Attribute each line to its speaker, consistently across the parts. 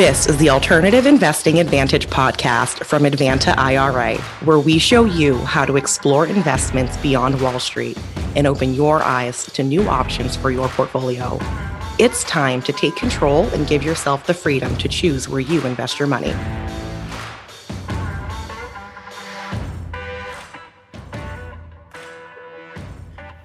Speaker 1: This is the Alternative Investing Advantage podcast from Advanta IRA, where we show you how to explore investments beyond Wall Street and open your eyes to new options for your portfolio. It's time to take control and give yourself the freedom to choose where you invest your money.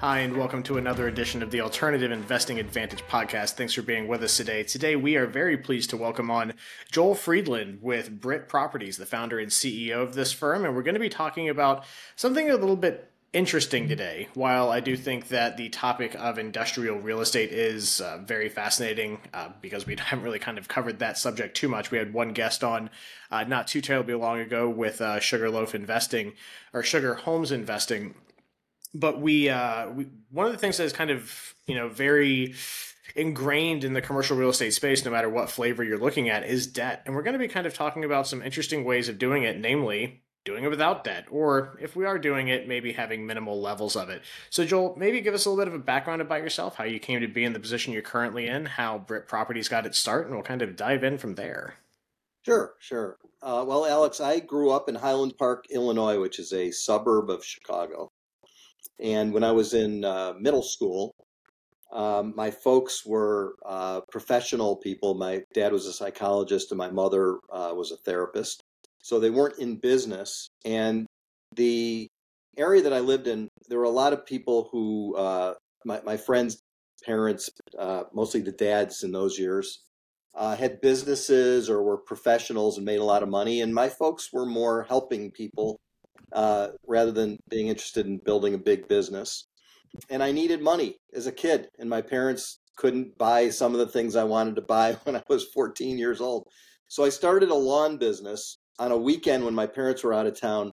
Speaker 2: Hi, and welcome to another edition of the Alternative Investing Advantage podcast. Thanks for being with us today. Today, we are very pleased to welcome on Joel Friedland with Brit Properties, the founder and CEO of this firm. And we're going to be talking about something a little bit interesting today. While I do think that the topic of industrial real estate is uh, very fascinating uh, because we haven't really kind of covered that subject too much. We had one guest on uh, not too terribly long ago with uh, Sugarloaf Investing or Sugar Homes Investing but we, uh, we one of the things that is kind of you know very ingrained in the commercial real estate space, no matter what flavor you're looking at, is debt. And we're going to be kind of talking about some interesting ways of doing it, namely doing it without debt, or if we are doing it, maybe having minimal levels of it. So, Joel, maybe give us a little bit of a background about yourself, how you came to be in the position you're currently in, how Brit Properties got its start, and we'll kind of dive in from there.
Speaker 3: Sure, sure. Uh, well, Alex, I grew up in Highland Park, Illinois, which is a suburb of Chicago. And when I was in uh, middle school, um, my folks were uh, professional people. My dad was a psychologist, and my mother uh, was a therapist. So they weren't in business. And the area that I lived in, there were a lot of people who, uh, my, my friends' parents, uh, mostly the dads in those years, uh, had businesses or were professionals and made a lot of money. And my folks were more helping people uh, rather than being interested in building a big business. And I needed money as a kid, and my parents couldn't buy some of the things I wanted to buy when I was 14 years old. So I started a lawn business on a weekend when my parents were out of town.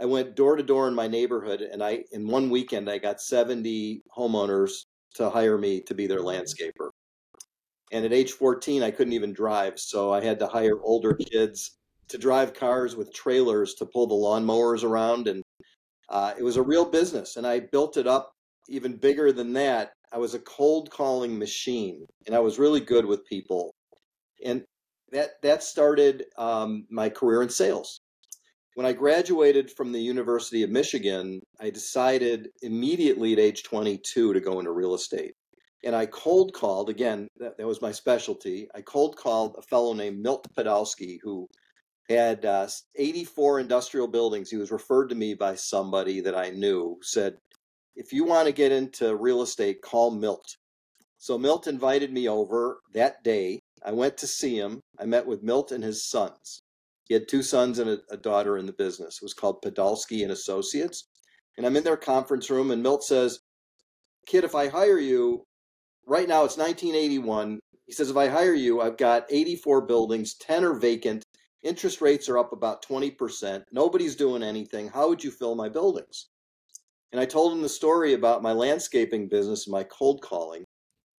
Speaker 3: I went door to door in my neighborhood, and I in one weekend I got 70 homeowners to hire me to be their landscaper. And at age 14, I couldn't even drive, so I had to hire older kids to drive cars with trailers to pull the lawnmowers around. And uh, it was a real business. And I built it up even bigger than that. I was a cold calling machine and I was really good with people. And that, that started um, my career in sales. When I graduated from the University of Michigan, I decided immediately at age 22 to go into real estate. And I cold called, again, that, that was my specialty. I cold called a fellow named Milt Podolsky, who had uh, 84 industrial buildings. He was referred to me by somebody that I knew, said, if you want to get into real estate, call Milt. So Milt invited me over that day. I went to see him. I met with Milt and his sons. He had two sons and a, a daughter in the business. It was called Podolsky and Associates. And I'm in their conference room, and Milt says, Kid, if I hire you, right now it's 1981. He says, if I hire you, I've got 84 buildings, 10 are vacant, Interest rates are up about 20%. Nobody's doing anything. How would you fill my buildings? And I told him the story about my landscaping business and my cold calling.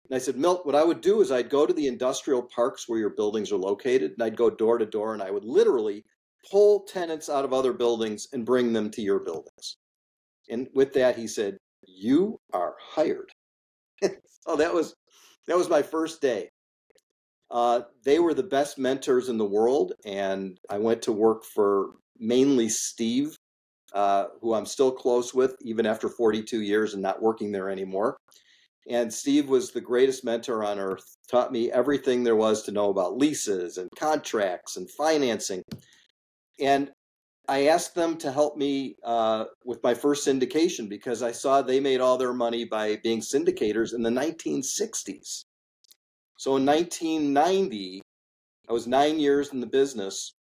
Speaker 3: And I said, Milt, what I would do is I'd go to the industrial parks where your buildings are located, and I'd go door to door, and I would literally pull tenants out of other buildings and bring them to your buildings. And with that, he said, You are hired. so that was that was my first day. Uh, they were the best mentors in the world, and I went to work for mainly Steve, uh, who I'm still close with, even after 42 years and not working there anymore. And Steve was the greatest mentor on earth, taught me everything there was to know about leases and contracts and financing. And I asked them to help me uh, with my first syndication because I saw they made all their money by being syndicators in the 1960s. So in 1990, I was nine years in the business.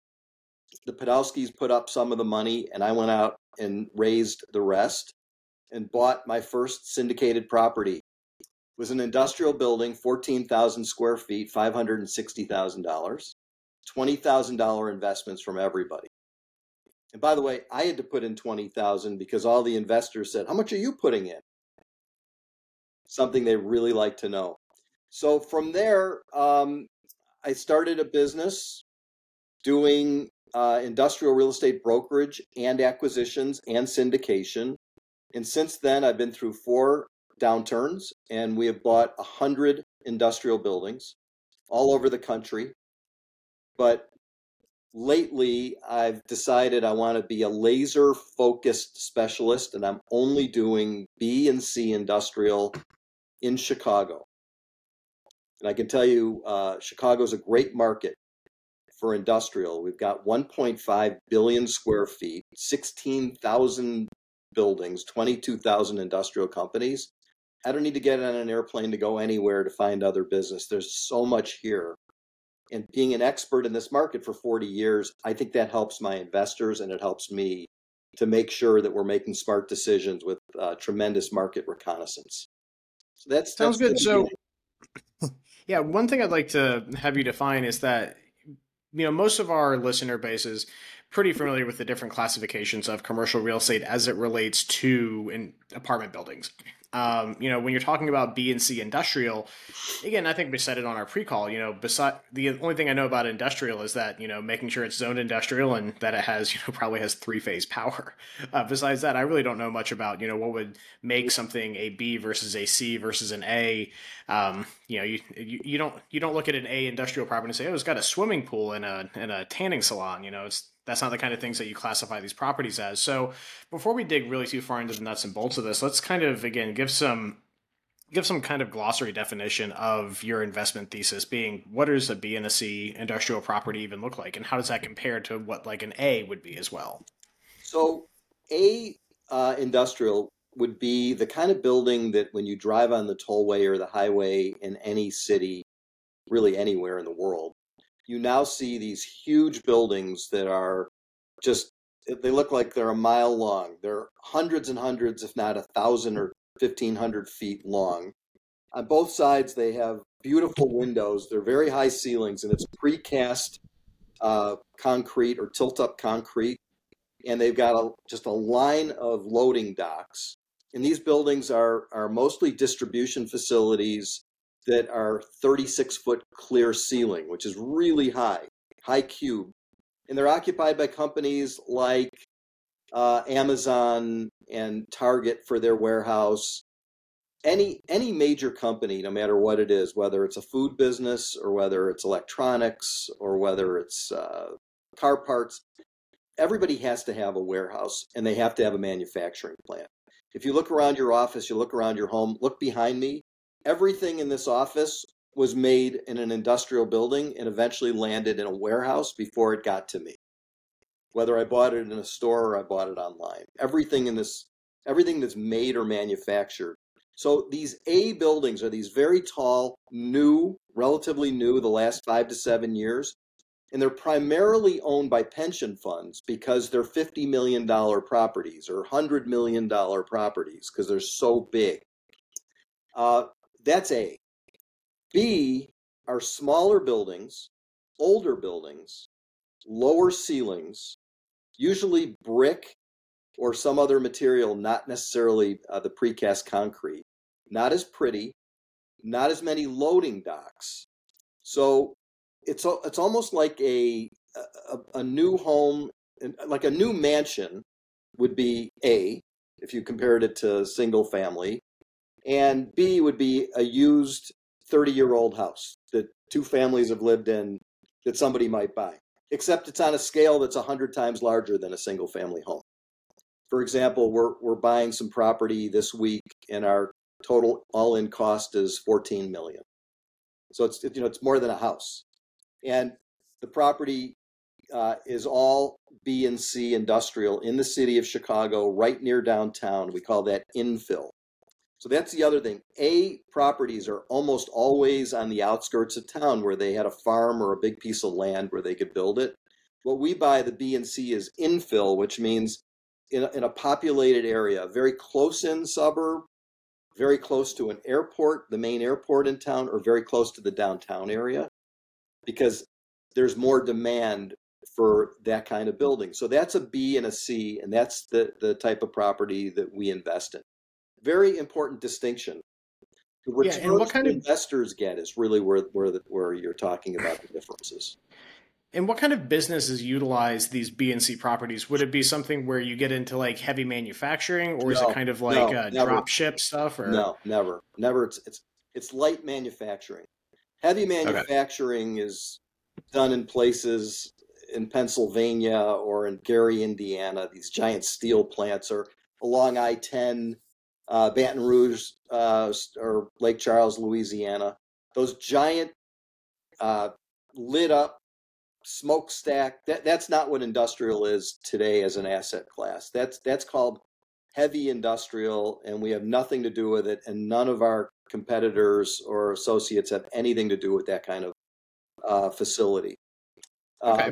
Speaker 3: The Podolskys put up some of the money, and I went out and raised the rest and bought my first syndicated property. It was an industrial building, 14,000 square feet, $560,000, $20,000 investments from everybody. And by the way, I had to put in 20,000 because all the investors said, "How much are you putting in?" Something they really like to know. So from there, um, I started a business doing uh, industrial real estate brokerage and acquisitions and syndication. And since then, I've been through four downturns and we have bought 100 industrial buildings all over the country. but lately I've decided I want to be a laser focused specialist and I'm only doing B and C industrial in Chicago. And I can tell you, uh, Chicago is a great market for industrial. We've got 1.5 billion square feet, 16,000 buildings, 22,000 industrial companies. I don't need to get on an airplane to go anywhere to find other business. There's so much here. And being an expert in this market for 40 years, I think that helps my investors and it helps me to make sure that we're making smart decisions with uh, tremendous market reconnaissance.
Speaker 2: So that sounds good. So, yeah, one thing I'd like to have you define is that you know most of our listener base is pretty familiar with the different classifications of commercial real estate as it relates to in apartment buildings. Um, you know, when you're talking about B and C industrial, again, I think we said it on our pre-call. You know, beside the only thing I know about industrial is that you know making sure it's zoned industrial and that it has you know probably has three phase power. Uh, besides that, I really don't know much about you know what would make something a B versus a C versus an A. Um, you know, you, you you don't you don't look at an A industrial property and say, oh, it's got a swimming pool and a and a tanning salon. You know, it's that's not the kind of things that you classify these properties as. So before we dig really too far into the nuts and bolts of this, let's kind of again give some give some kind of glossary definition of your investment thesis being what does a B and a C industrial property even look like and how does that compare to what like an A would be as well?
Speaker 3: So A uh, industrial would be the kind of building that when you drive on the tollway or the highway in any city, really anywhere in the world, you now see these huge buildings that are just they look like they're a mile long. They're hundreds and hundreds, if not a thousand or fifteen hundred feet long. On both sides, they have beautiful windows. They're very high ceilings, and it's precast uh, concrete or tilt-up concrete. And they've got a, just a line of loading docks. And these buildings are are mostly distribution facilities that are 36 foot clear ceiling, which is really high, high cube. And they're occupied by companies like uh, Amazon and Target for their warehouse. Any any major company, no matter what it is, whether it's a food business or whether it's electronics or whether it's uh, car parts, everybody has to have a warehouse and they have to have a manufacturing plant. If you look around your office, you look around your home, look behind me, everything in this office was made in an industrial building and eventually landed in a warehouse before it got to me. Whether I bought it in a store or I bought it online, everything in this, everything that's made or manufactured. So these A buildings are these very tall, new, relatively new, the last five to seven years, and they're primarily owned by pension funds because they're $50 million properties or $100 million properties because they're so big. Uh, that's A. B are smaller buildings, older buildings, lower ceilings, usually brick or some other material, not necessarily uh, the precast concrete. Not as pretty, not as many loading docks. So it's it's almost like a a, a new home, like a new mansion would be A if you compared it to single family, and B would be a used 30 year old house that two families have lived in that somebody might buy, except it's on a scale that's 100 times larger than a single family home. For example, we're, we're buying some property this week and our total all in cost is 14 million. So it's, you know, it's more than a house. And the property uh, is all B and C industrial in the city of Chicago, right near downtown. We call that infill. So that's the other thing. A properties are almost always on the outskirts of town where they had a farm or a big piece of land where they could build it. What we buy, the B and C, is infill, which means in a, in a populated area, very close in suburb, very close to an airport, the main airport in town, or very close to the downtown area, because there's more demand for that kind of building. So that's a B and a C, and that's the, the type of property that we invest in. Very important distinction. The returns yeah, and what kind of investors get is really where where the, where you're talking about the differences.
Speaker 2: And what kind of businesses utilize these B and C properties? Would it be something where you get into like heavy manufacturing, or no, is it kind of like no, uh, drop ship stuff? Or
Speaker 3: no, never, never. It's it's it's light manufacturing. Heavy manufacturing okay. is done in places in Pennsylvania or in Gary, Indiana. These giant steel plants are along I 10, uh, Baton Rouge, uh, or Lake Charles, Louisiana. Those giant uh, lit up smokestack. That, that's not what industrial is today as an asset class. That's, that's called heavy industrial, and we have nothing to do with it. And none of our competitors or associates have anything to do with that kind of uh, facility.
Speaker 2: Okay. Uh,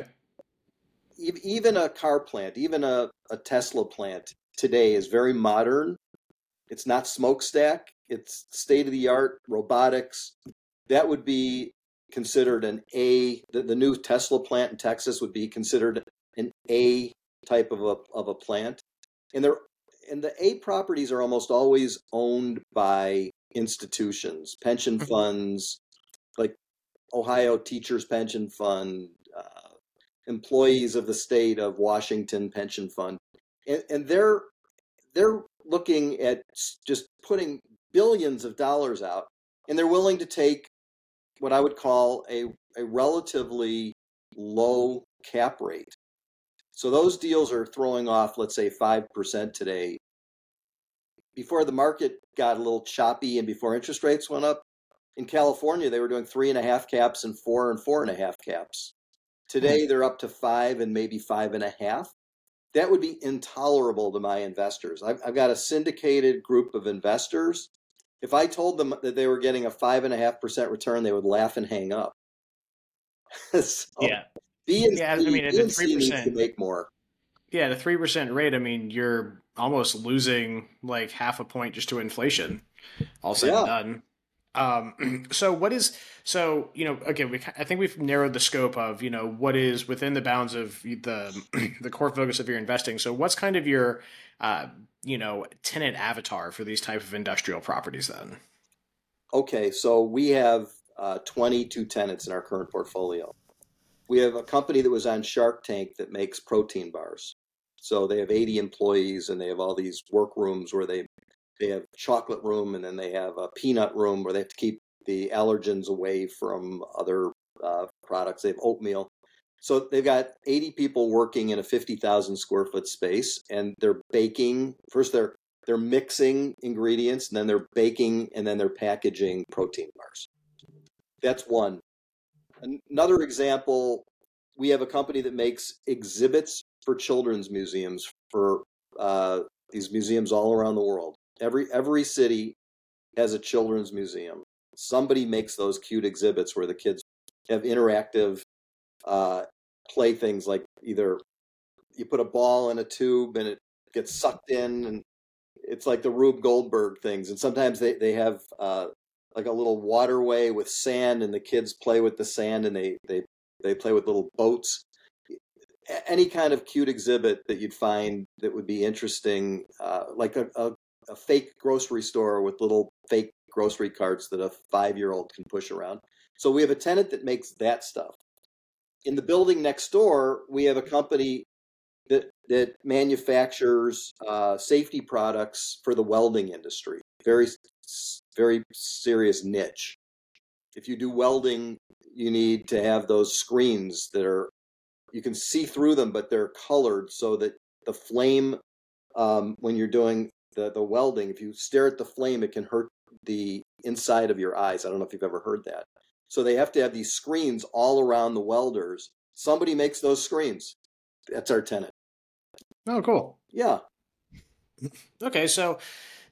Speaker 3: even a car plant, even a, a Tesla plant today is very modern. It's not smokestack. It's state of the art robotics. That would be considered an A. The, the new Tesla plant in Texas would be considered an A type of a of a plant, and they're and the A properties are almost always owned by institutions, pension mm-hmm. funds, like Ohio Teachers Pension Fund, uh, employees of the state of Washington Pension Fund, and, and they're they're looking at just putting billions of dollars out, and they're willing to take what I would call a a relatively low cap rate. So those deals are throwing off, let's say, five percent today. Before the market got a little choppy and before interest rates went up, in California they were doing three and a half caps and four and four and a half caps. Hmm. Today they're up to five and maybe five and a half. That would be intolerable to my investors. I've, I've got a syndicated group of investors. If I told them that they were getting a five and a half percent return, they would laugh and hang up.
Speaker 2: so yeah. B&C, yeah, I mean, at three percent
Speaker 3: to make more.
Speaker 2: Yeah, at a three percent rate, I mean, you're almost losing like half a point just to inflation. All said yeah. and done. Um, so what is so you know again we I think we've narrowed the scope of you know what is within the bounds of the the core focus of your investing. So what's kind of your uh, you know tenant avatar for these type of industrial properties then?
Speaker 3: Okay, so we have uh, 22 tenants in our current portfolio. We have a company that was on Shark Tank that makes protein bars. So they have 80 employees and they have all these workrooms where they they have chocolate room and then they have a peanut room where they have to keep the allergens away from other uh, products. They have oatmeal. So they've got 80 people working in a 50,000 square foot space and they're baking. First, they're they're mixing ingredients and then they're baking and then they're packaging protein bars. That's one. Another example, we have a company that makes exhibits for children's museums for uh, these museums all around the world. Every every city has a children's museum. Somebody makes those cute exhibits where the kids have interactive uh, play things like either you put a ball in a tube and it gets sucked in and it's like the Rube Goldberg things. And sometimes they, they have uh, like a little waterway with sand and the kids play with the sand and they, they, they play with little boats. Any kind of cute exhibit that you'd find that would be interesting, uh, like a, a, a fake grocery store with little fake grocery carts that a five year old can push around. So we have a tenant that makes that stuff. In the building next door, we have a company that that manufactures uh, safety products for the welding industry. Very very serious niche. If you do welding, you need to have those screens that are you can see through them, but they're colored so that the flame um, when you're doing the the welding, if you stare at the flame, it can hurt the inside of your eyes. I don't know if you've ever heard that. So they have to have these screens all around the welders. Somebody makes those screens. That's our tenant.
Speaker 2: Oh, cool.
Speaker 3: Yeah.
Speaker 2: Okay, so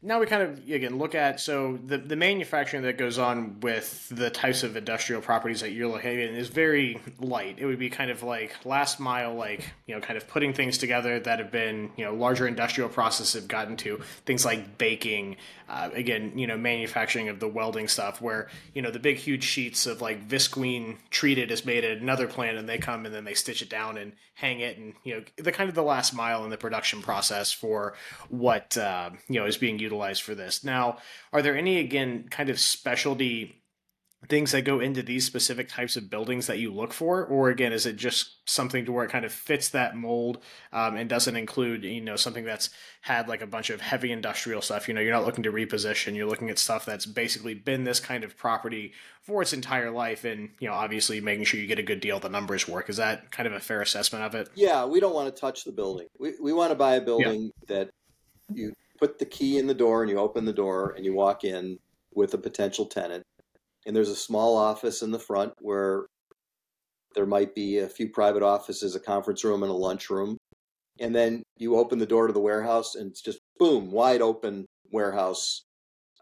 Speaker 2: now we kind of again look at so the the manufacturing that goes on with the types of industrial properties that you're looking in is very light. It would be kind of like last mile, like you know, kind of putting things together that have been you know larger industrial processes have gotten to things like baking. Uh, again, you know, manufacturing of the welding stuff, where you know the big huge sheets of like visqueen treated is made at another plant, and they come and then they stitch it down and hang it, and you know the kind of the last mile in the production process for what uh, you know is being utilized utilized for this. Now, are there any again kind of specialty things that go into these specific types of buildings that you look for? Or again is it just something to where it kind of fits that mold um, and doesn't include you know something that's had like a bunch of heavy industrial stuff? You know you're not looking to reposition you're looking at stuff that's basically been this kind of property for its entire life and you know obviously making sure you get a good deal the numbers work. Is that kind of a fair assessment of it?
Speaker 3: Yeah we don't want to touch the building. We, we want to buy a building yeah. that you put the key in the door and you open the door and you walk in with a potential tenant and there's a small office in the front where there might be a few private offices, a conference room, and a lunchroom. And then you open the door to the warehouse, and it's just boom, wide open warehouse.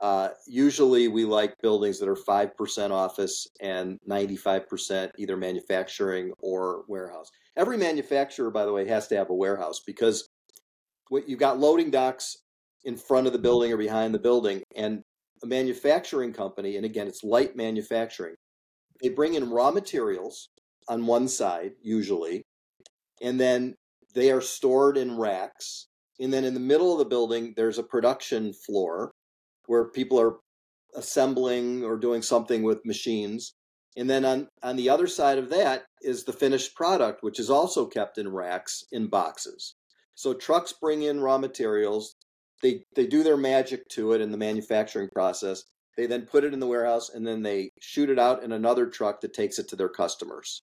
Speaker 3: Uh, usually, we like buildings that are 5% office and 95% either manufacturing or warehouse. Every manufacturer, by the way, has to have a warehouse because what, you've got loading docks in front of the building or behind the building, and a manufacturing company, and again, it's light manufacturing, they bring in raw materials on one side, usually, and then they are stored in racks. And then in the middle of the building, there's a production floor where people are assembling or doing something with machines. And then on, on the other side of that is the finished product, which is also kept in racks in boxes. So trucks bring in raw materials, they they do their magic to it in the manufacturing process. They then put it in the warehouse and then they shoot it out in another truck that takes it to their customers.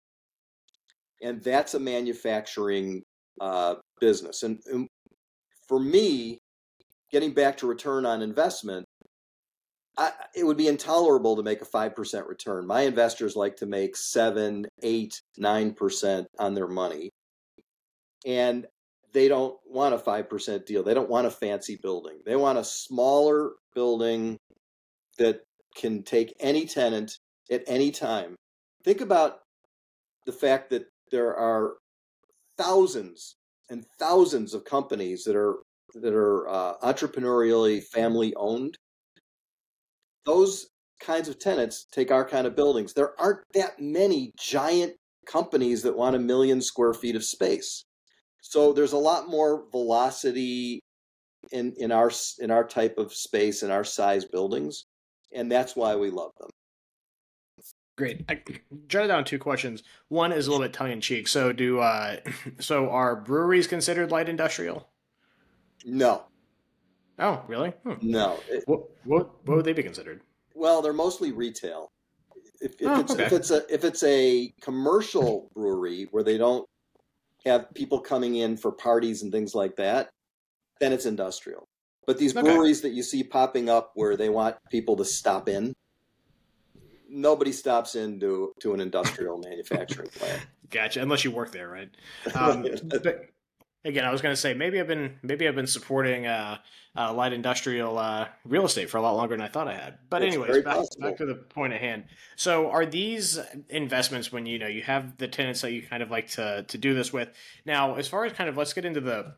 Speaker 3: And that's a manufacturing uh, business. And, and for me, getting back to return on investment, I, it would be intolerable to make a 5% return. My investors like to make 7, 8, 9% on their money. And they don't want a 5% deal. They don't want a fancy building. They want a smaller building that can take any tenant at any time. Think about the fact that there are thousands and thousands of companies that are that are uh, entrepreneurially family owned. Those kinds of tenants take our kind of buildings. There aren't that many giant companies that want a million square feet of space. So there's a lot more velocity in in our in our type of space in our size buildings, and that's why we love them.
Speaker 2: Great. I jotted down two questions. One is a little bit tongue in cheek. So do uh, so are breweries considered light industrial?
Speaker 3: No.
Speaker 2: Oh, really?
Speaker 3: Hmm. No.
Speaker 2: It, what, what what would they be considered?
Speaker 3: Well, they're mostly retail. If, if, oh, it's, okay. if it's a if it's a commercial brewery where they don't have people coming in for parties and things like that, then it's industrial. But these okay. breweries that you see popping up where they want people to stop in, nobody stops into to an industrial manufacturing plant.
Speaker 2: Gotcha. Unless you work there, right? Um, but again, I was going to say maybe I've been maybe I've been supporting uh, uh, light industrial uh, real estate for a lot longer than I thought I had. But it's anyways, back, back, to the point at hand. So, are these investments when you know you have the tenants that you kind of like to to do this with? Now, as far as kind of let's get into the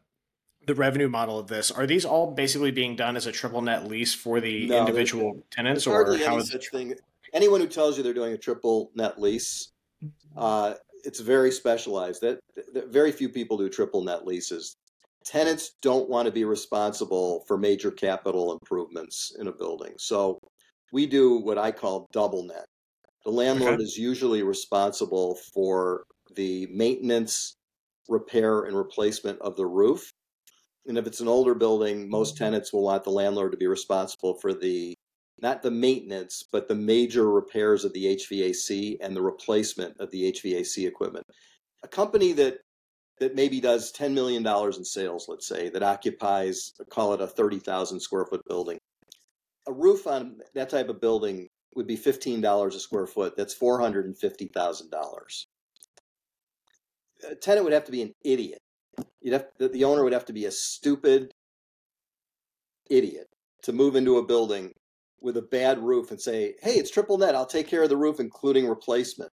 Speaker 2: the revenue model of this. Are these all basically being done as a triple net lease for the no, individual tenants, or how is
Speaker 3: such thing? Anyone who tells you they're doing a triple net lease. It's very specialized. That, that very few people do triple net leases. Tenants don't want to be responsible for major capital improvements in a building. So we do what I call double net. The landlord okay. is usually responsible for the maintenance, repair, and replacement of the roof. And if it's an older building, most mm-hmm. tenants will want the landlord to be responsible for the not the maintenance, but the major repairs of the HVAC and the replacement of the HVAC equipment. A company that that maybe does $10 million in sales, let's say, that occupies, call it a 30,000 square foot building. A roof on that type of building would be $15 a square foot. That's $450,000. A tenant would have to be an idiot. You'd have, the owner would have to be a stupid idiot to move into a building with a bad roof and say, hey, it's triple net. I'll take care of the roof, including replacement.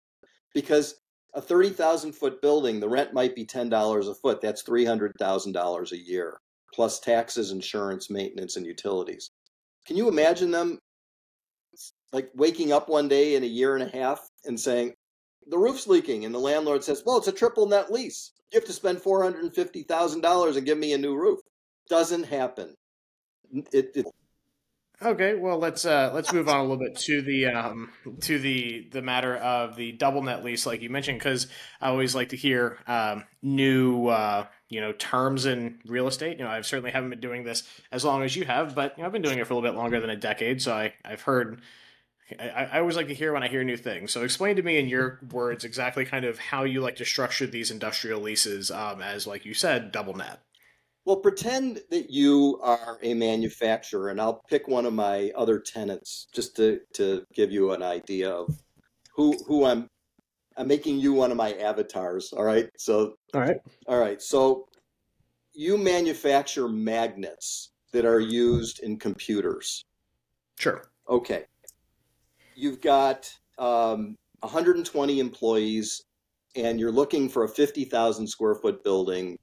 Speaker 3: Because a 30,000 foot building, the rent might be $10 a foot. That's $300,000 a year, plus taxes, insurance, maintenance, and utilities. Can you imagine them like waking up one day in a year and a half and saying, the roof's leaking? And the landlord says, well, it's a triple net lease. You have to spend $450,000 and give me a new roof. Doesn't happen. It, it
Speaker 2: Okay, well let's uh, let's move on a little bit to the um, to the the matter of the double net lease, like you mentioned, because I always like to hear um, new uh, you know terms in real estate. You know, I certainly haven't been doing this as long as you have, but you know, I've been doing it for a little bit longer than a decade, so I I've heard. I, I always like to hear when I hear new things. So explain to me in your words exactly kind of how you like to structure these industrial leases um, as, like you said, double net.
Speaker 3: Well, pretend that you are a manufacturer, and I'll pick one of my other tenants just to, to give you an idea of who who I'm. I'm making you one of my avatars. All right. So.
Speaker 2: All right.
Speaker 3: All right. So, you manufacture magnets that are used in computers.
Speaker 2: Sure.
Speaker 3: Okay. You've got um, 120 employees, and you're looking for a 50,000 square foot building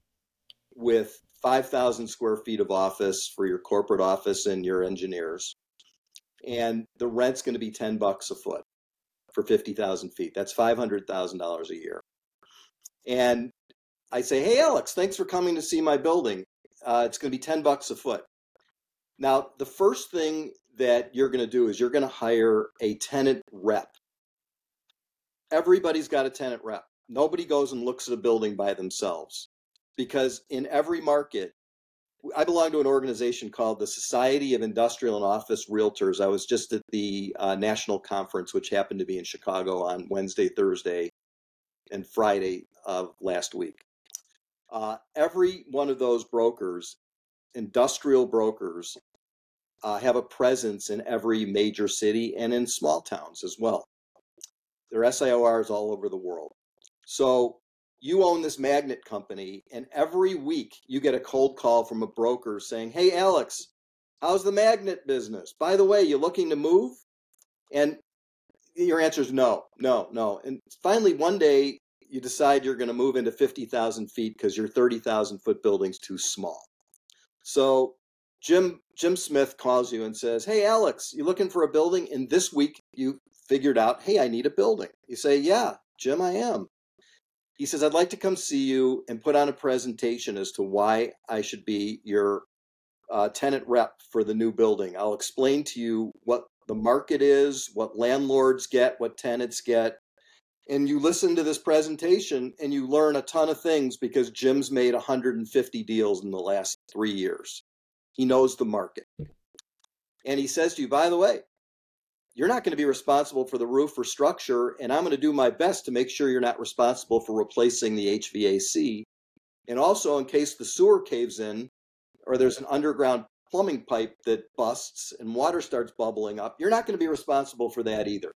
Speaker 3: with 5,000 square feet of office for your corporate office and your engineers. And the rent's going to be 10 bucks a foot for 50,000 feet. That's $500,000 a year. And I say, hey, Alex, thanks for coming to see my building. Uh, it's going to be 10 bucks a foot. Now, the first thing that you're going to do is you're going to hire a tenant rep. Everybody's got a tenant rep. Nobody goes and looks at a building by themselves because in every market, I belong to an organization called the Society of Industrial and Office Realtors. I was just at the uh, national conference, which happened to be in Chicago on Wednesday, Thursday, and Friday of last week. Uh, every one of those brokers, industrial brokers, uh, have a presence in every major city and in small towns as well. There are SIORs all over the world. So you own this magnet company, and every week you get a cold call from a broker saying, Hey, Alex, how's the magnet business? By the way, you're looking to move? And your answer is no, no, no. And finally, one day you decide you're going to move into 50,000 feet because your 30,000 foot building's too small. So Jim Jim Smith calls you and says, "Hey Alex, you looking for a building?" And this week you figured out, "Hey, I need a building." You say, "Yeah, Jim, I am." He says, I'd like to come see you and put on a presentation as to why I should be your uh, tenant rep for the new building. I'll explain to you what the market is, what landlords get, what tenants get. And you listen to this presentation and you learn a ton of things because Jim's made 150 deals in the last three years. He knows the market. And he says to you, by the way, you're not going to be responsible for the roof or structure, and I'm going to do my best to make sure you're not responsible for replacing the HVAC. And also, in case the sewer caves in or there's an underground plumbing pipe that busts and water starts bubbling up, you're not going to be responsible for that either.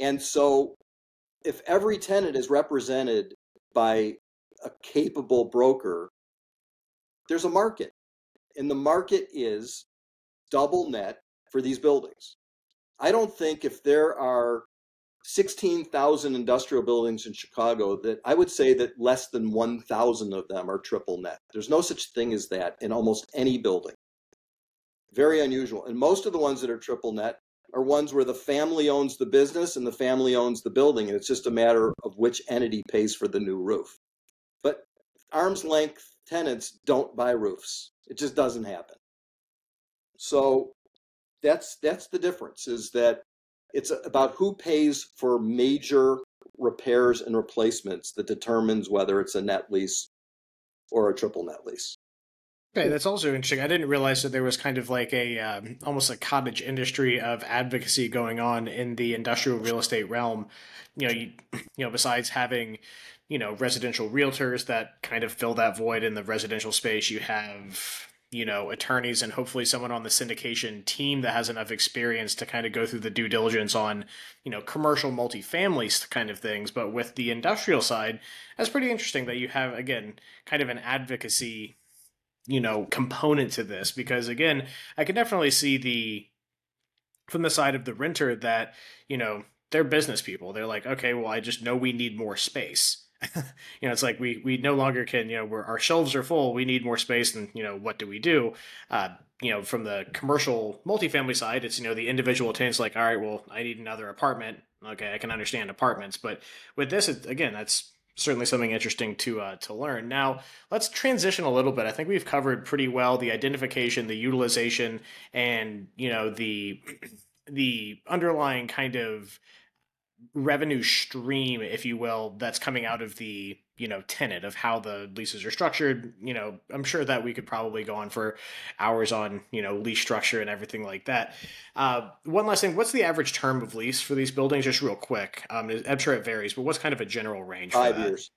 Speaker 3: And so, if every tenant is represented by a capable broker, there's a market. And the market is double net for these buildings. I don't think if there are 16,000 industrial buildings in Chicago that I would say that less than 1,000 of them are triple net. There's no such thing as that in almost any building. Very unusual. And most of the ones that are triple net are ones where the family owns the business and the family owns the building, and it's just a matter of which entity pays for the new roof. But arm's length tenants don't buy roofs. It just doesn't happen. So that's that's the difference is that it's about who pays for major repairs and replacements that determines whether it's a net lease or a triple net lease.
Speaker 2: Okay, that's also interesting. I didn't realize that there was kind of like a um, almost a cottage industry of advocacy going on in the industrial real estate realm. You know, you, you know, besides having you know residential realtors that kind of fill that void in the residential space, you have you know attorneys and hopefully someone on the syndication team that has enough experience to kind of go through the due diligence on you know commercial multifamily kind of things. But with the industrial side that's pretty interesting that you have again kind of an advocacy you know component to this. Because again i can definitely see the from the side of the renter that you know they're business people. They're like okay well i just know we need more space you know, it's like we we no longer can, you know, we're, our shelves are full. We need more space, and you know, what do we do? Uh, you know, from the commercial multifamily side, it's you know the individual tenants like, all right, well, I need another apartment. Okay, I can understand apartments, but with this, it, again, that's certainly something interesting to uh, to learn. Now, let's transition a little bit. I think we've covered pretty well the identification, the utilization, and you know the the underlying kind of revenue stream, if you will, that's coming out of the you know tenet of how the leases are structured. You know, I'm sure that we could probably go on for hours on you know lease structure and everything like that. Uh, one last thing: what's the average term of lease for these buildings? Just real quick. Um, I'm sure it varies, but what's kind of a general range?
Speaker 3: Five years.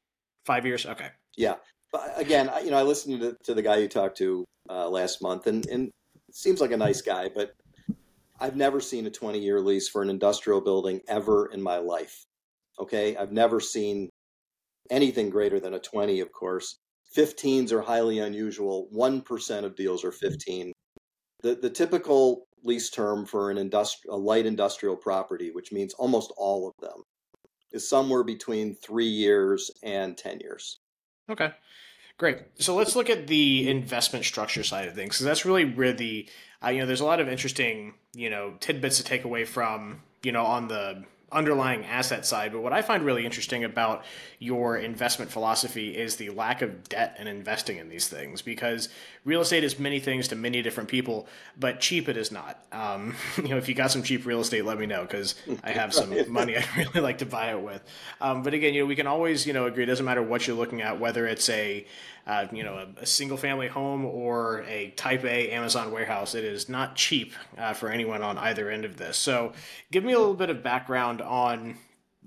Speaker 2: Five years. Okay.
Speaker 3: Yeah. But again, you know, I listened to, to the guy you talked to uh, last month, and and seems like a nice guy, but I've never seen a 20 year lease for an industrial building ever in my life. Okay. I've never seen anything greater than a 20, of course. 15s are highly unusual. 1% of deals are 15. The, the typical lease term for an industri- a light industrial property, which means almost all of them, is somewhere between three years and 10 years.
Speaker 2: Okay. Great. So let's look at the investment structure side of things, because that's really where the uh, you know there's a lot of interesting you know tidbits to take away from you know on the underlying asset side. But what I find really interesting about your investment philosophy is the lack of debt and investing in these things because real estate is many things to many different people, but cheap it is not. Um, you know, if you got some cheap real estate, let me know because I have some money I'd really like to buy it with. Um, but again, you know, we can always, you know, agree. It doesn't matter what you're looking at, whether it's a, uh, you know, a, a, single family home or a type A Amazon warehouse. It is not cheap uh, for anyone on either end of this. So give me a little bit of background on,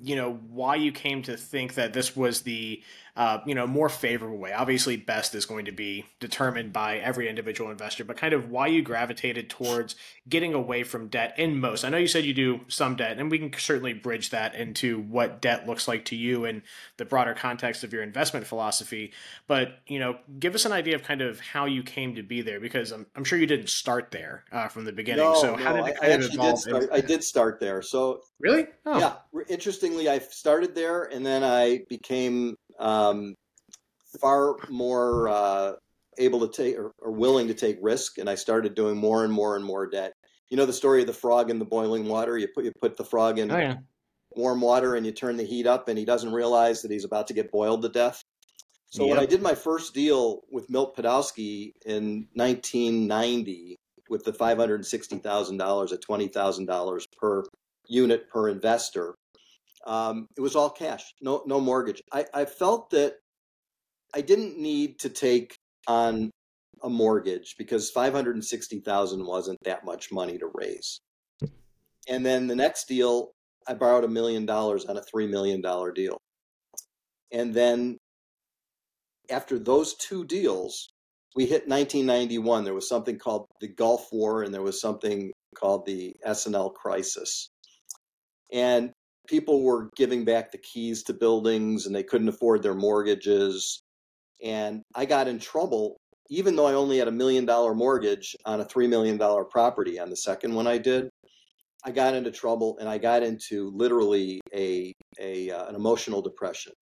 Speaker 2: you know, why you came to think that this was the uh, you know, more favorable way. Obviously, best is going to be determined by every individual investor, but kind of why you gravitated towards getting away from debt in most. I know you said you do some debt, and we can certainly bridge that into what debt looks like to you in the broader context of your investment philosophy. But you know, give us an idea of kind of how you came to be there, because I'm, I'm sure you didn't start there uh, from the beginning.
Speaker 3: No,
Speaker 2: so
Speaker 3: no,
Speaker 2: did it
Speaker 3: kind I, of evolve? Did start, I did start there. So
Speaker 2: really,
Speaker 3: oh. yeah. Interestingly, I started there, and then I became um, far more uh, able to take or, or, willing to take risk, and I started doing more and more and more debt. You know the story of the frog in the boiling water. You put you put the frog in oh, yeah. warm water, and you turn the heat up, and he doesn't realize that he's about to get boiled to death. So yep. when I did my first deal with Milt Podolsky in 1990 with the $560,000 at $20,000 per unit per investor, um, it was all cash, no no mortgage. I, I felt that I didn't need to take on a mortgage because five hundred and sixty thousand wasn't that much money to raise. And then the next deal, I borrowed a million dollars on a three million dollar deal. And then after those two deals, we hit 1991. There was something called the Gulf War, and there was something called the S&L crisis. And people were giving back the keys to buildings and they couldn't afford their mortgages. And I got in trouble, even though I only had a million dollar mortgage on a $3 million property on the second one I did. I got into trouble and I got into literally a, a uh, an emotional depression.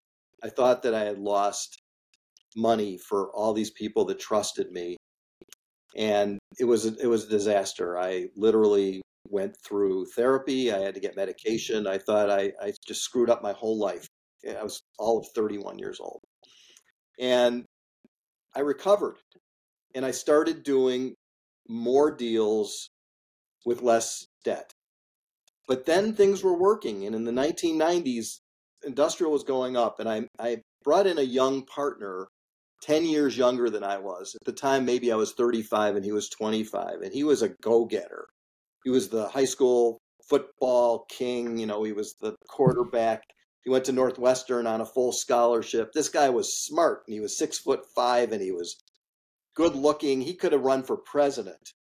Speaker 3: I thought that I had lost money for all these people that trusted me, and it was it was a disaster. I literally went through therapy. I had to get medication. I thought I, I just screwed up my whole life. I was all of 31 years old. And I recovered and I started doing more deals with less debt. But then things were working. And in the 1990s, industrial was going up. And I, I brought in a young partner, 10 years younger than I was. At the time, maybe I was 35 and he was 25. And he was a go getter he was the high school football king. You know, he was the quarterback. He went to Northwestern on a full scholarship. This guy was smart, and he was six foot five, and he was good looking. He could have run for president,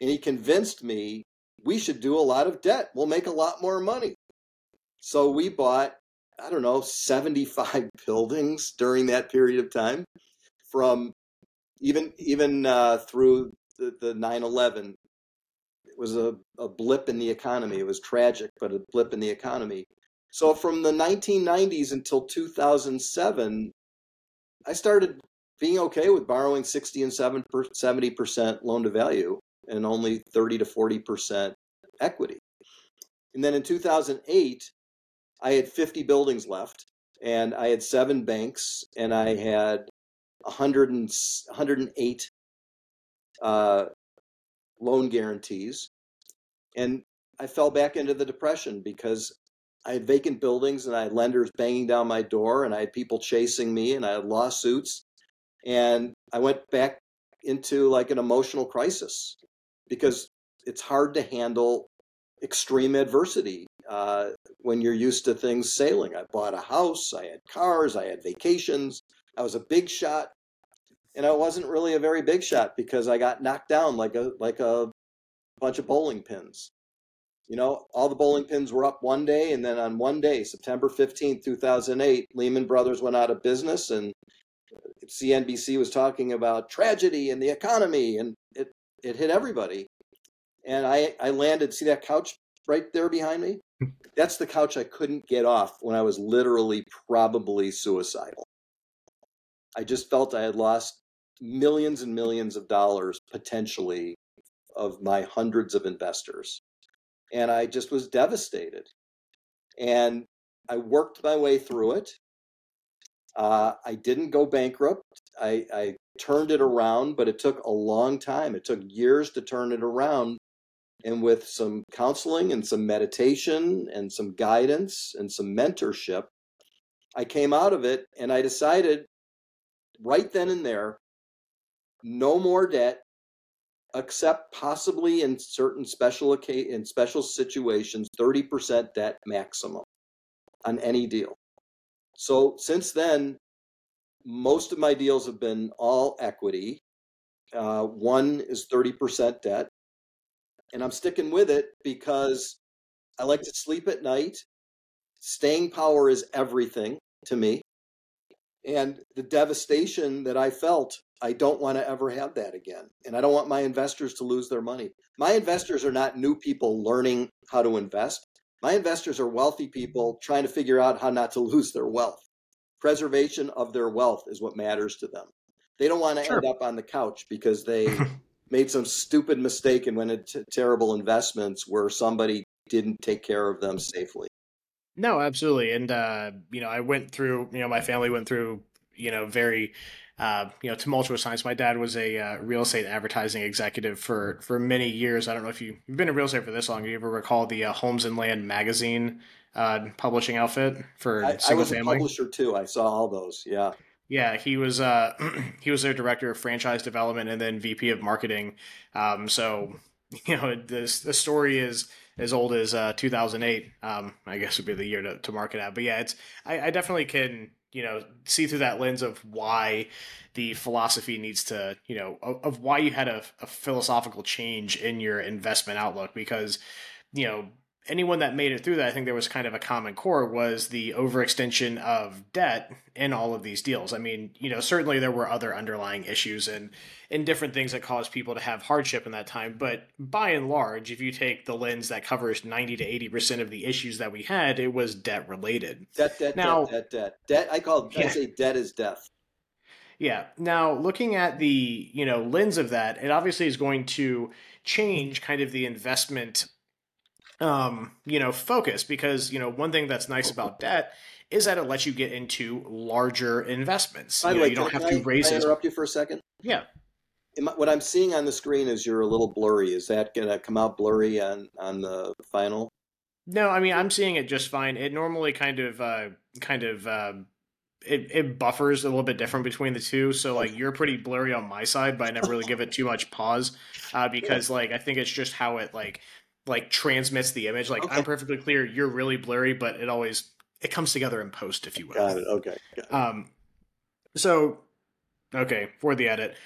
Speaker 3: and he convinced me we should do a lot of debt. We'll make a lot more money. So we bought, I don't know, 75 buildings during that period of time, from even even uh, through the, the 9/11 it was a, a blip in the economy. It was tragic, but a blip in the economy. So from the 1990s until 2007, I started being okay with borrowing 60 and 70% loan to value and only 30 to 40% equity. And then in 2008, I had 50 buildings left and I had seven banks, and I had 100 and, 108 uh, loan guarantees. And I fell back into the depression because I had vacant buildings and I had lenders banging down my door and I had people chasing me and I had lawsuits. And I went back into like an emotional crisis because it's hard to handle extreme adversity uh, when you're used to things sailing. I bought a house, I had cars, I had vacations. I was a big shot, and I wasn't really a very big shot because I got knocked down like a like a bunch of bowling pins. You know, all the bowling pins were up one day, and then on one day, September 15th, 2008, Lehman Brothers went out of business, and CNBC was talking about tragedy in the economy, and it, it hit everybody. And I, I landed, see that couch right there behind me? That's the couch I couldn't get off when I was literally probably suicidal. I just felt I had lost millions and millions of dollars potentially of my hundreds of investors. And I just was devastated. And I worked my way through it. Uh, I didn't go bankrupt. I, I turned it around, but it took a long time. It took years to turn it around. And with some counseling and some meditation and some guidance and some mentorship, I came out of it and I decided right then and there no more debt, except possibly in certain special in special situations, 30% debt maximum on any deal. So since then, most of my deals have been all equity. Uh, one is 30% debt. And I'm sticking with it because I like to sleep at night. Staying power is everything to me. And the devastation that I felt, I don't want to ever have that again. And I don't want my investors to lose their money. My investors are not new people learning how to invest. My investors are wealthy people trying to figure out how not to lose their wealth. Preservation of their wealth is what matters to them. They don't want to sure. end up on the couch because they made some stupid mistake and went into terrible investments where somebody didn't take care of them safely.
Speaker 2: No, absolutely. And, uh, you know, I went through, you know, my family went through, you know, very, uh, you know, tumultuous times. My dad was a uh, real estate advertising executive for for many years. I don't know if you, have been in real estate for this long. Do you ever recall the uh, Homes and Land magazine uh, publishing outfit for
Speaker 3: I,
Speaker 2: single
Speaker 3: I was
Speaker 2: family?
Speaker 3: a publisher too. I saw all those. Yeah.
Speaker 2: Yeah, he was uh, he was their director of franchise development and then VP of marketing. Um, so you know, this the story is as old as uh, 2008. Um, I guess would be the year to, to market at. But yeah, it's I, I definitely can you know see through that lens of why the philosophy needs to you know of, of why you had a, a philosophical change in your investment outlook because you know anyone that made it through that, I think there was kind of a common core was the overextension of debt in all of these deals. I mean, you know, certainly there were other underlying issues and and different things that caused people to have hardship in that time, but by and large, if you take the lens that covers 90 to 80% of the issues that we had, it was debt related.
Speaker 3: Debt, debt, now, debt, debt, debt. Debt, I call it, yeah. I say debt is death.
Speaker 2: Yeah. Now, looking at the, you know, lens of that, it obviously is going to change kind of the investment um, you know, focus because, you know, one thing that's nice about debt is that it lets you get into larger investments.
Speaker 3: By
Speaker 2: you,
Speaker 3: know,
Speaker 2: you don't have
Speaker 3: I,
Speaker 2: to raise
Speaker 3: can I interrupt you for a second?
Speaker 2: Yeah.
Speaker 3: What I'm seeing on the screen is you're a little blurry. Is that going to come out blurry on, on the final?
Speaker 2: No, I mean I'm seeing it just fine. It normally kind of uh, kind of uh, it, it buffers a little bit different between the two. So like you're pretty blurry on my side, but I never really give it too much pause uh, because like I think it's just how it like like transmits the image. Like okay. I'm perfectly clear, you're really blurry, but it always it comes together in post, if you will.
Speaker 3: Got it. Okay. Got it.
Speaker 2: Um, so okay for the edit.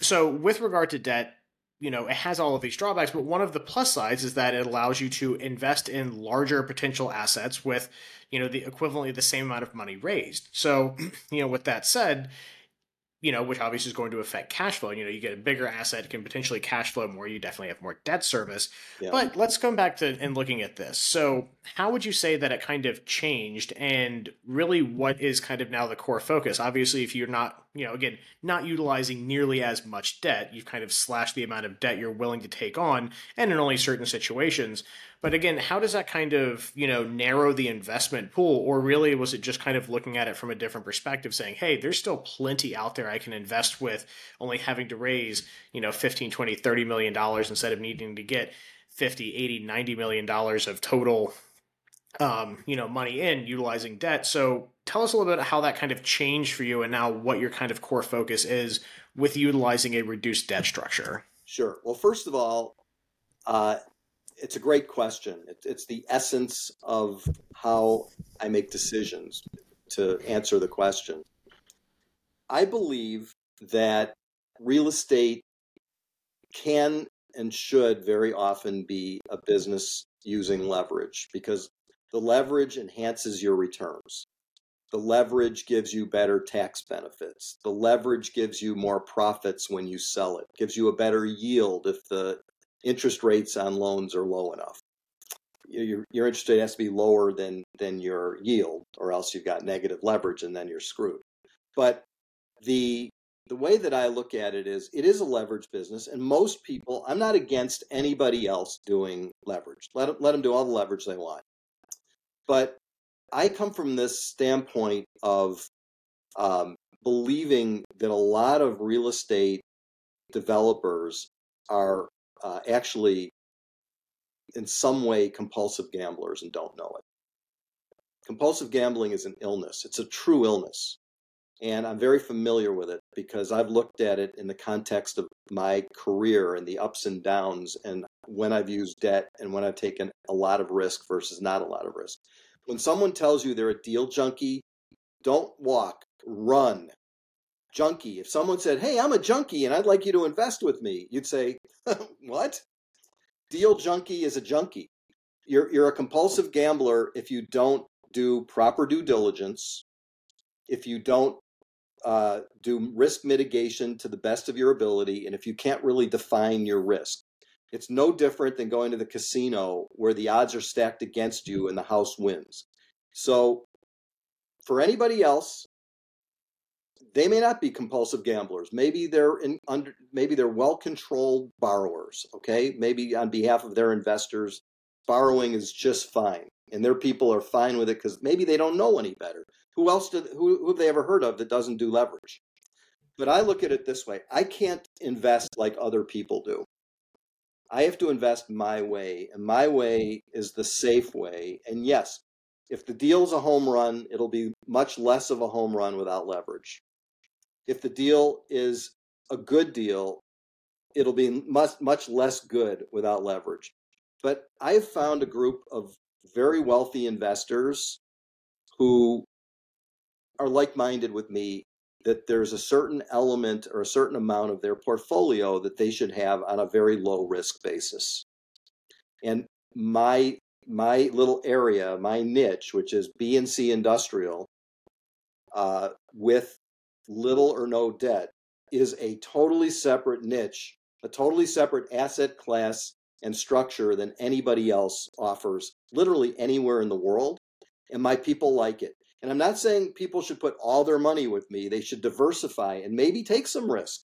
Speaker 2: So with regard to debt, you know, it has all of these drawbacks, but one of the plus sides is that it allows you to invest in larger potential assets with, you know, the equivalently the same amount of money raised. So, you know, with that said, you know, which obviously is going to affect cash flow. You know, you get a bigger asset, can potentially cash flow more. You definitely have more debt service. Yeah. But let's come back to and looking at this. So, how would you say that it kind of changed, and really, what is kind of now the core focus? Obviously, if you're not you know, again, not utilizing nearly as much debt. You've kind of slashed the amount of debt you're willing to take on, and in only certain situations. But again, how does that kind of, you know, narrow the investment pool? Or really was it just kind of looking at it from a different perspective, saying, hey, there's still plenty out there I can invest with, only having to raise, you know, 15, 20, 30 million dollars instead of needing to get 50, 80, 90 million dollars of total um, you know, money in utilizing debt. So tell us a little bit how that kind of changed for you and now what your kind of core focus is with utilizing a reduced debt structure.
Speaker 3: Sure. Well, first of all, uh, it's a great question. It, it's the essence of how I make decisions to answer the question. I believe that real estate can and should very often be a business using leverage because the leverage enhances your returns. The leverage gives you better tax benefits. The leverage gives you more profits when you sell it, gives you a better yield if the interest rates on loans are low enough. Your, your interest rate has to be lower than, than your yield, or else you've got negative leverage and then you're screwed. But the the way that I look at it is it is a leverage business, and most people, I'm not against anybody else doing leverage. Let let them do all the leverage they want. But I come from this standpoint of um, believing that a lot of real estate developers are uh, actually in some way compulsive gamblers and don't know it. Compulsive gambling is an illness, it's a true illness. And I'm very familiar with it because I've looked at it in the context of my career and the ups and downs and when I've used debt and when I've taken a lot of risk versus not a lot of risk. When someone tells you they're a deal junkie, don't walk, run. Junkie. If someone said, Hey, I'm a junkie and I'd like you to invest with me, you'd say, What? Deal junkie is a junkie. You're, you're a compulsive gambler if you don't do proper due diligence, if you don't uh, do risk mitigation to the best of your ability, and if you can't really define your risk. It's no different than going to the casino where the odds are stacked against you and the house wins. So, for anybody else, they may not be compulsive gamblers. Maybe they're in under maybe they're well-controlled borrowers, okay? Maybe on behalf of their investors, borrowing is just fine. And their people are fine with it because maybe they don't know any better. Who else did who, who have they ever heard of that doesn't do leverage? But I look at it this way I can't invest like other people do. I have to invest my way, and my way is the safe way. And yes, if the deal's a home run, it'll be much less of a home run without leverage. If the deal is a good deal, it'll be much much less good without leverage. But I've found a group of very wealthy investors who are like-minded with me that there's a certain element or a certain amount of their portfolio that they should have on a very low risk basis. And my my little area, my niche, which is B and C industrial, uh, with little or no debt, is a totally separate niche, a totally separate asset class and structure than anybody else offers, literally anywhere in the world. And my people like it. And I'm not saying people should put all their money with me. They should diversify and maybe take some risk.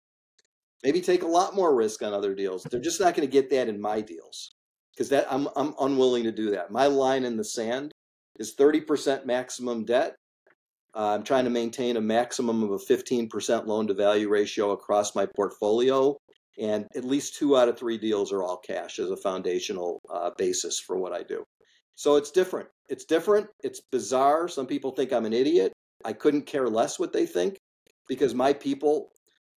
Speaker 3: Maybe take a lot more risk on other deals. They're just not going to get that in my deals because that I'm I'm unwilling to do that. My line in the sand is 30% maximum debt. Uh, I'm trying to maintain a maximum of a 15% loan to value ratio across my portfolio, and at least two out of three deals are all cash as a foundational uh, basis for what I do. So it's different. It's different. It's bizarre. Some people think I'm an idiot. I couldn't care less what they think because my people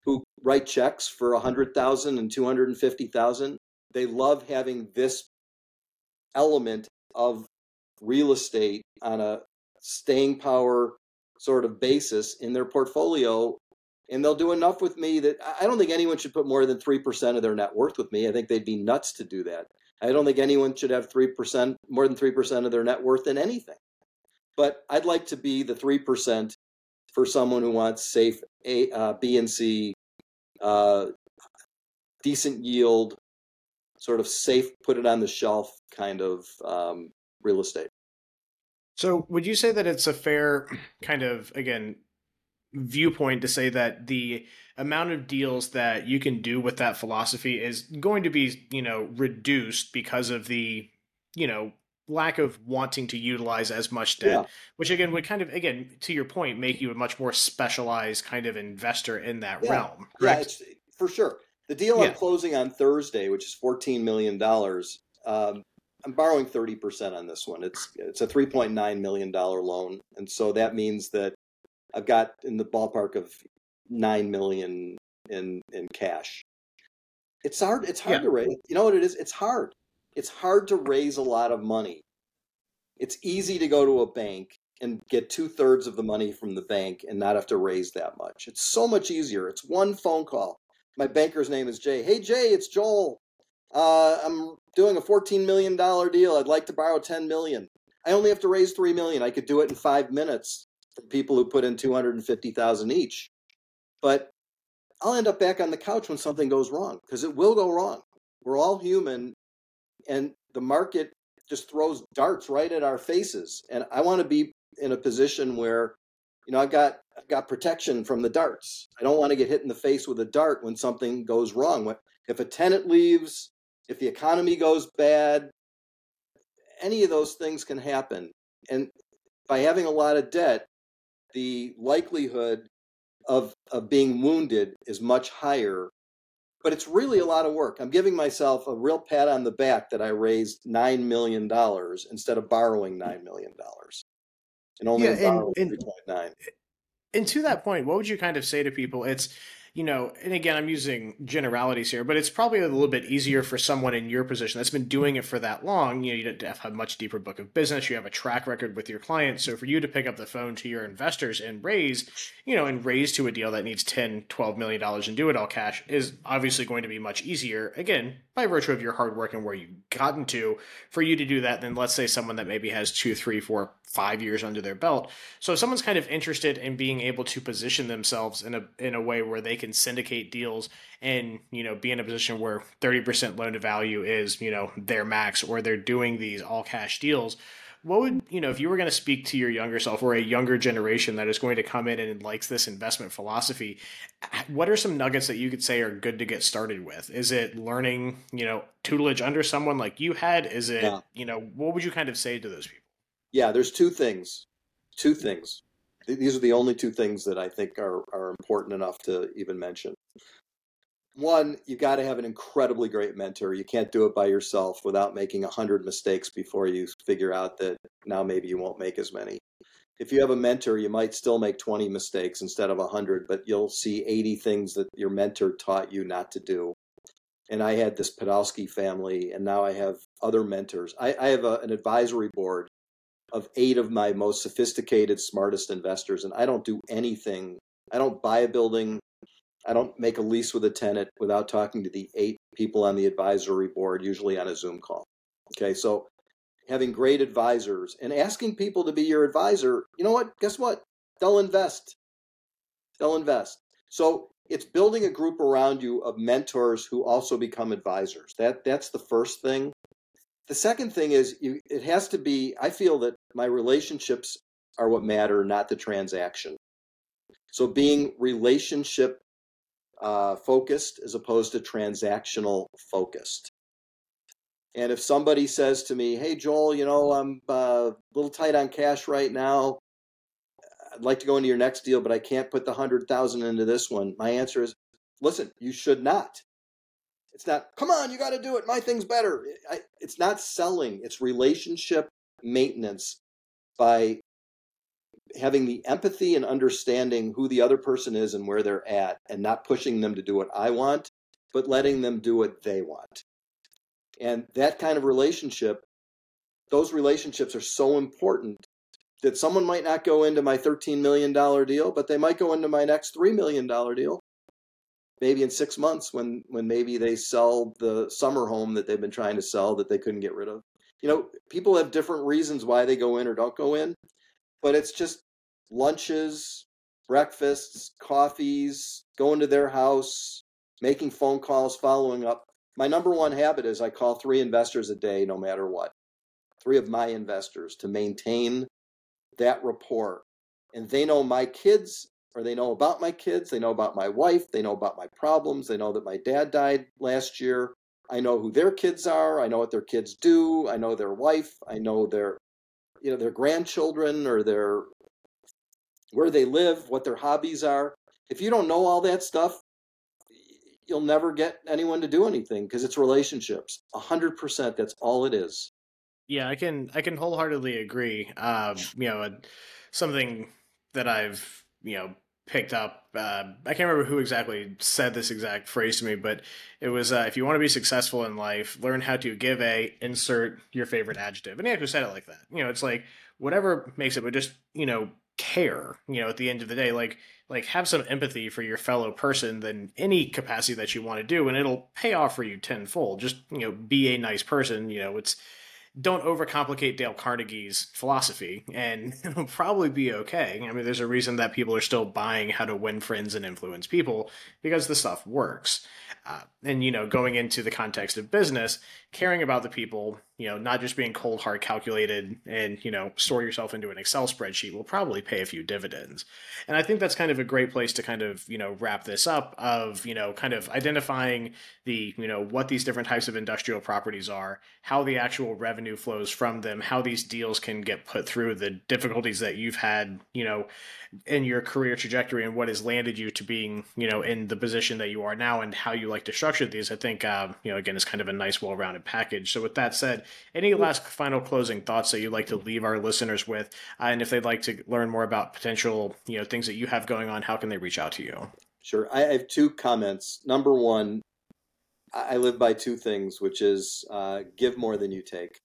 Speaker 3: who write checks for 100,000 and 250,000, they love having this element of real estate on a staying power sort of basis in their portfolio and they'll do enough with me that I don't think anyone should put more than 3% of their net worth with me. I think they'd be nuts to do that. I don't think anyone should have 3%, more than 3% of their net worth in anything. But I'd like to be the 3% for someone who wants safe A, uh, B and C, uh, decent yield, sort of safe, put it on the shelf kind of um, real estate.
Speaker 2: So, would you say that it's a fair kind of, again, viewpoint to say that the amount of deals that you can do with that philosophy is going to be, you know, reduced because of the, you know, lack of wanting to utilize as much debt, yeah. which again would kind of again to your point make you a much more specialized kind of investor in that
Speaker 3: yeah.
Speaker 2: realm.
Speaker 3: Correct? Yeah, for sure. The deal I'm closing on Thursday, which is fourteen million dollars, um, I'm borrowing thirty percent on this one. It's it's a three point nine million dollar loan, and so that means that I've got in the ballpark of nine million in in cash. It's hard. It's hard to raise. You know what it is? It's hard it's hard to raise a lot of money. It's easy to go to a bank and get two thirds of the money from the bank and not have to raise that much. It's so much easier. It's one phone call. My banker's name is Jay. Hey, Jay, it's Joel. Uh, I'm doing a $14 million deal. I'd like to borrow 10 million. I only have to raise 3 million. I could do it in five minutes for people who put in 250,000 each. But I'll end up back on the couch when something goes wrong because it will go wrong. We're all human and the market just throws darts right at our faces. And I want to be in a position where, you know, I've got I've got protection from the darts. I don't want to get hit in the face with a dart when something goes wrong. If a tenant leaves, if the economy goes bad, any of those things can happen. And by having a lot of debt, the likelihood of of being wounded is much higher but it's really a lot of work. I'm giving myself a real pat on the back that I raised $9 million instead of borrowing $9 million and only yeah, 3.9.
Speaker 2: And to that point, what would you kind of say to people? It's, you know, and again, I'm using generalities here, but it's probably a little bit easier for someone in your position that's been doing it for that long. You know, you have a much deeper book of business, you have a track record with your clients. So for you to pick up the phone to your investors and raise, you know, and raise to a deal that needs 10, 12 million dollars and do it all cash is obviously going to be much easier. Again, by virtue of your hard work and where you've gotten to, for you to do that than let's say someone that maybe has two, three, four, five years under their belt. So if someone's kind of interested in being able to position themselves in a in a way where they can syndicate deals and you know be in a position where 30% loan to value is you know their max or they're doing these all cash deals what would you know if you were going to speak to your younger self or a younger generation that is going to come in and likes this investment philosophy what are some nuggets that you could say are good to get started with? Is it learning you know tutelage under someone like you had? Is it yeah. you know what would you kind of say to those people?
Speaker 3: Yeah there's two things two things these are the only two things that i think are, are important enough to even mention one, you've got to have an incredibly great mentor. You can't do it by yourself without making a hundred mistakes before you figure out that now maybe you won't make as many. If you have a mentor, you might still make 20 mistakes instead of 100, but you'll see 80 things that your mentor taught you not to do. And I had this Podolsky family, and now I have other mentors. I, I have a, an advisory board of eight of my most sophisticated, smartest investors, and I don't do anything. I don't buy a building. I don't make a lease with a tenant without talking to the eight people on the advisory board, usually on a Zoom call. Okay, so having great advisors and asking people to be your advisor, you know what? Guess what? They'll invest. They'll invest. So it's building a group around you of mentors who also become advisors. That that's the first thing. The second thing is you, it has to be. I feel that my relationships are what matter, not the transaction. So being relationship uh, focused as opposed to transactional focused. And if somebody says to me, "Hey, Joel, you know I'm uh, a little tight on cash right now. I'd like to go into your next deal, but I can't put the hundred thousand into this one," my answer is, "Listen, you should not. It's not. Come on, you got to do it. My thing's better. It's not selling. It's relationship maintenance by having the empathy and understanding who the other person is and where they're at and not pushing them to do what I want, but letting them do what they want. And that kind of relationship, those relationships are so important that someone might not go into my $13 million deal, but they might go into my next $3 million deal. Maybe in six months when, when maybe they sell the summer home that they've been trying to sell that they couldn't get rid of. You know, people have different reasons why they go in or don't go in but it's just lunches, breakfasts, coffees, going to their house, making phone calls, following up. My number one habit is I call three investors a day, no matter what. Three of my investors to maintain that rapport. And they know my kids or they know about my kids, they know about my wife, they know about my problems, they know that my dad died last year. I know who their kids are, I know what their kids do, I know their wife, I know their you know their grandchildren or their where they live, what their hobbies are. If you don't know all that stuff, you'll never get anyone to do anything because it's relationships. A hundred percent. That's all it is.
Speaker 2: Yeah, I can I can wholeheartedly agree. Um, you know, something that I've you know picked up. Uh, I can't remember who exactly said this exact phrase to me, but it was uh, if you want to be successful in life, learn how to give a insert your favorite adjective. And he actually said it like that. You know, it's like whatever makes it, but just you know care. You know, at the end of the day, like like have some empathy for your fellow person than any capacity that you want to do, and it'll pay off for you tenfold. Just you know, be a nice person. You know, it's don't overcomplicate Dale Carnegie's philosophy, and it'll probably be okay. I mean, there's a reason that people are still buying How to Win Friends and Influence People because the stuff works. Uh, and you know, going into the context of business, caring about the people, you know, not just being cold hard calculated and you know, store yourself into an Excel spreadsheet will probably pay a few dividends. And I think that's kind of a great place to kind of you know wrap this up of you know kind of identifying the you know what these different types of industrial properties are, how the actual revenue flows from them, how these deals can get put through, the difficulties that you've had, you know in your career trajectory and what has landed you to being, you know, in the position that you are now and how you like to structure these, I think, uh, you know, again, is kind of a nice, well rounded package. So, with that said, any last final closing thoughts that you'd like to leave our listeners with? Uh, and if they'd like to learn more about potential, you know, things that you have going on, how can they reach out to you?
Speaker 3: Sure. I have two comments. Number one, I live by two things, which is uh, give more than you take.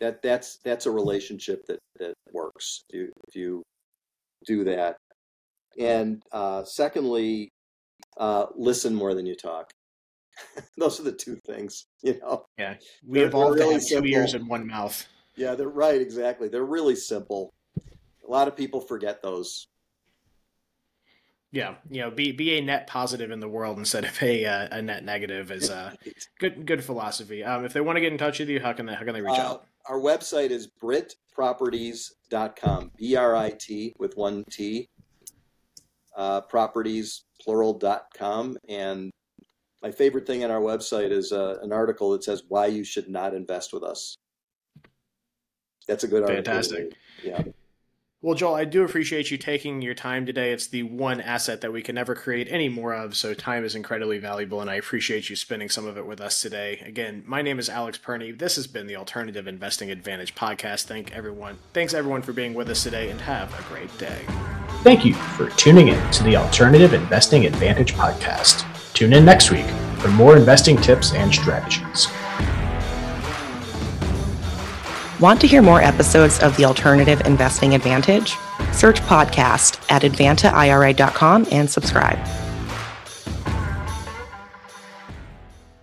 Speaker 3: That that's that's a relationship that that works. If you, if you do that. And uh, secondly, uh, listen more than you talk. Those are the two things, you know.
Speaker 2: Yeah, we they're, evolved they're really two ears and one mouth.
Speaker 3: Yeah, they're right. Exactly. They're really simple. A lot of people forget those.
Speaker 2: Yeah, you know, be be a net positive in the world instead of a uh, a net negative is a good good philosophy. Um, if they want to get in touch with you, how can they how can they reach uh, out?
Speaker 3: Our website is britproperties.com. B R I T with one T. Uh, properties plural.com and my favorite thing on our website is uh, an article that says why you should not invest with us. That's a good article.
Speaker 2: Fantastic. Yeah. Well, Joel, I do appreciate you taking your time today. It's the one asset that we can never create any more of, so time is incredibly valuable, and I appreciate you spending some of it with us today. Again, my name is Alex Perny. This has been the Alternative Investing Advantage podcast. Thank everyone. Thanks everyone for being with us today, and have a great day.
Speaker 4: Thank you for tuning in to the Alternative Investing Advantage podcast. Tune in next week for more investing tips and strategies.
Speaker 1: Want to hear more episodes of the Alternative Investing Advantage? Search podcast at advantaira.com and subscribe.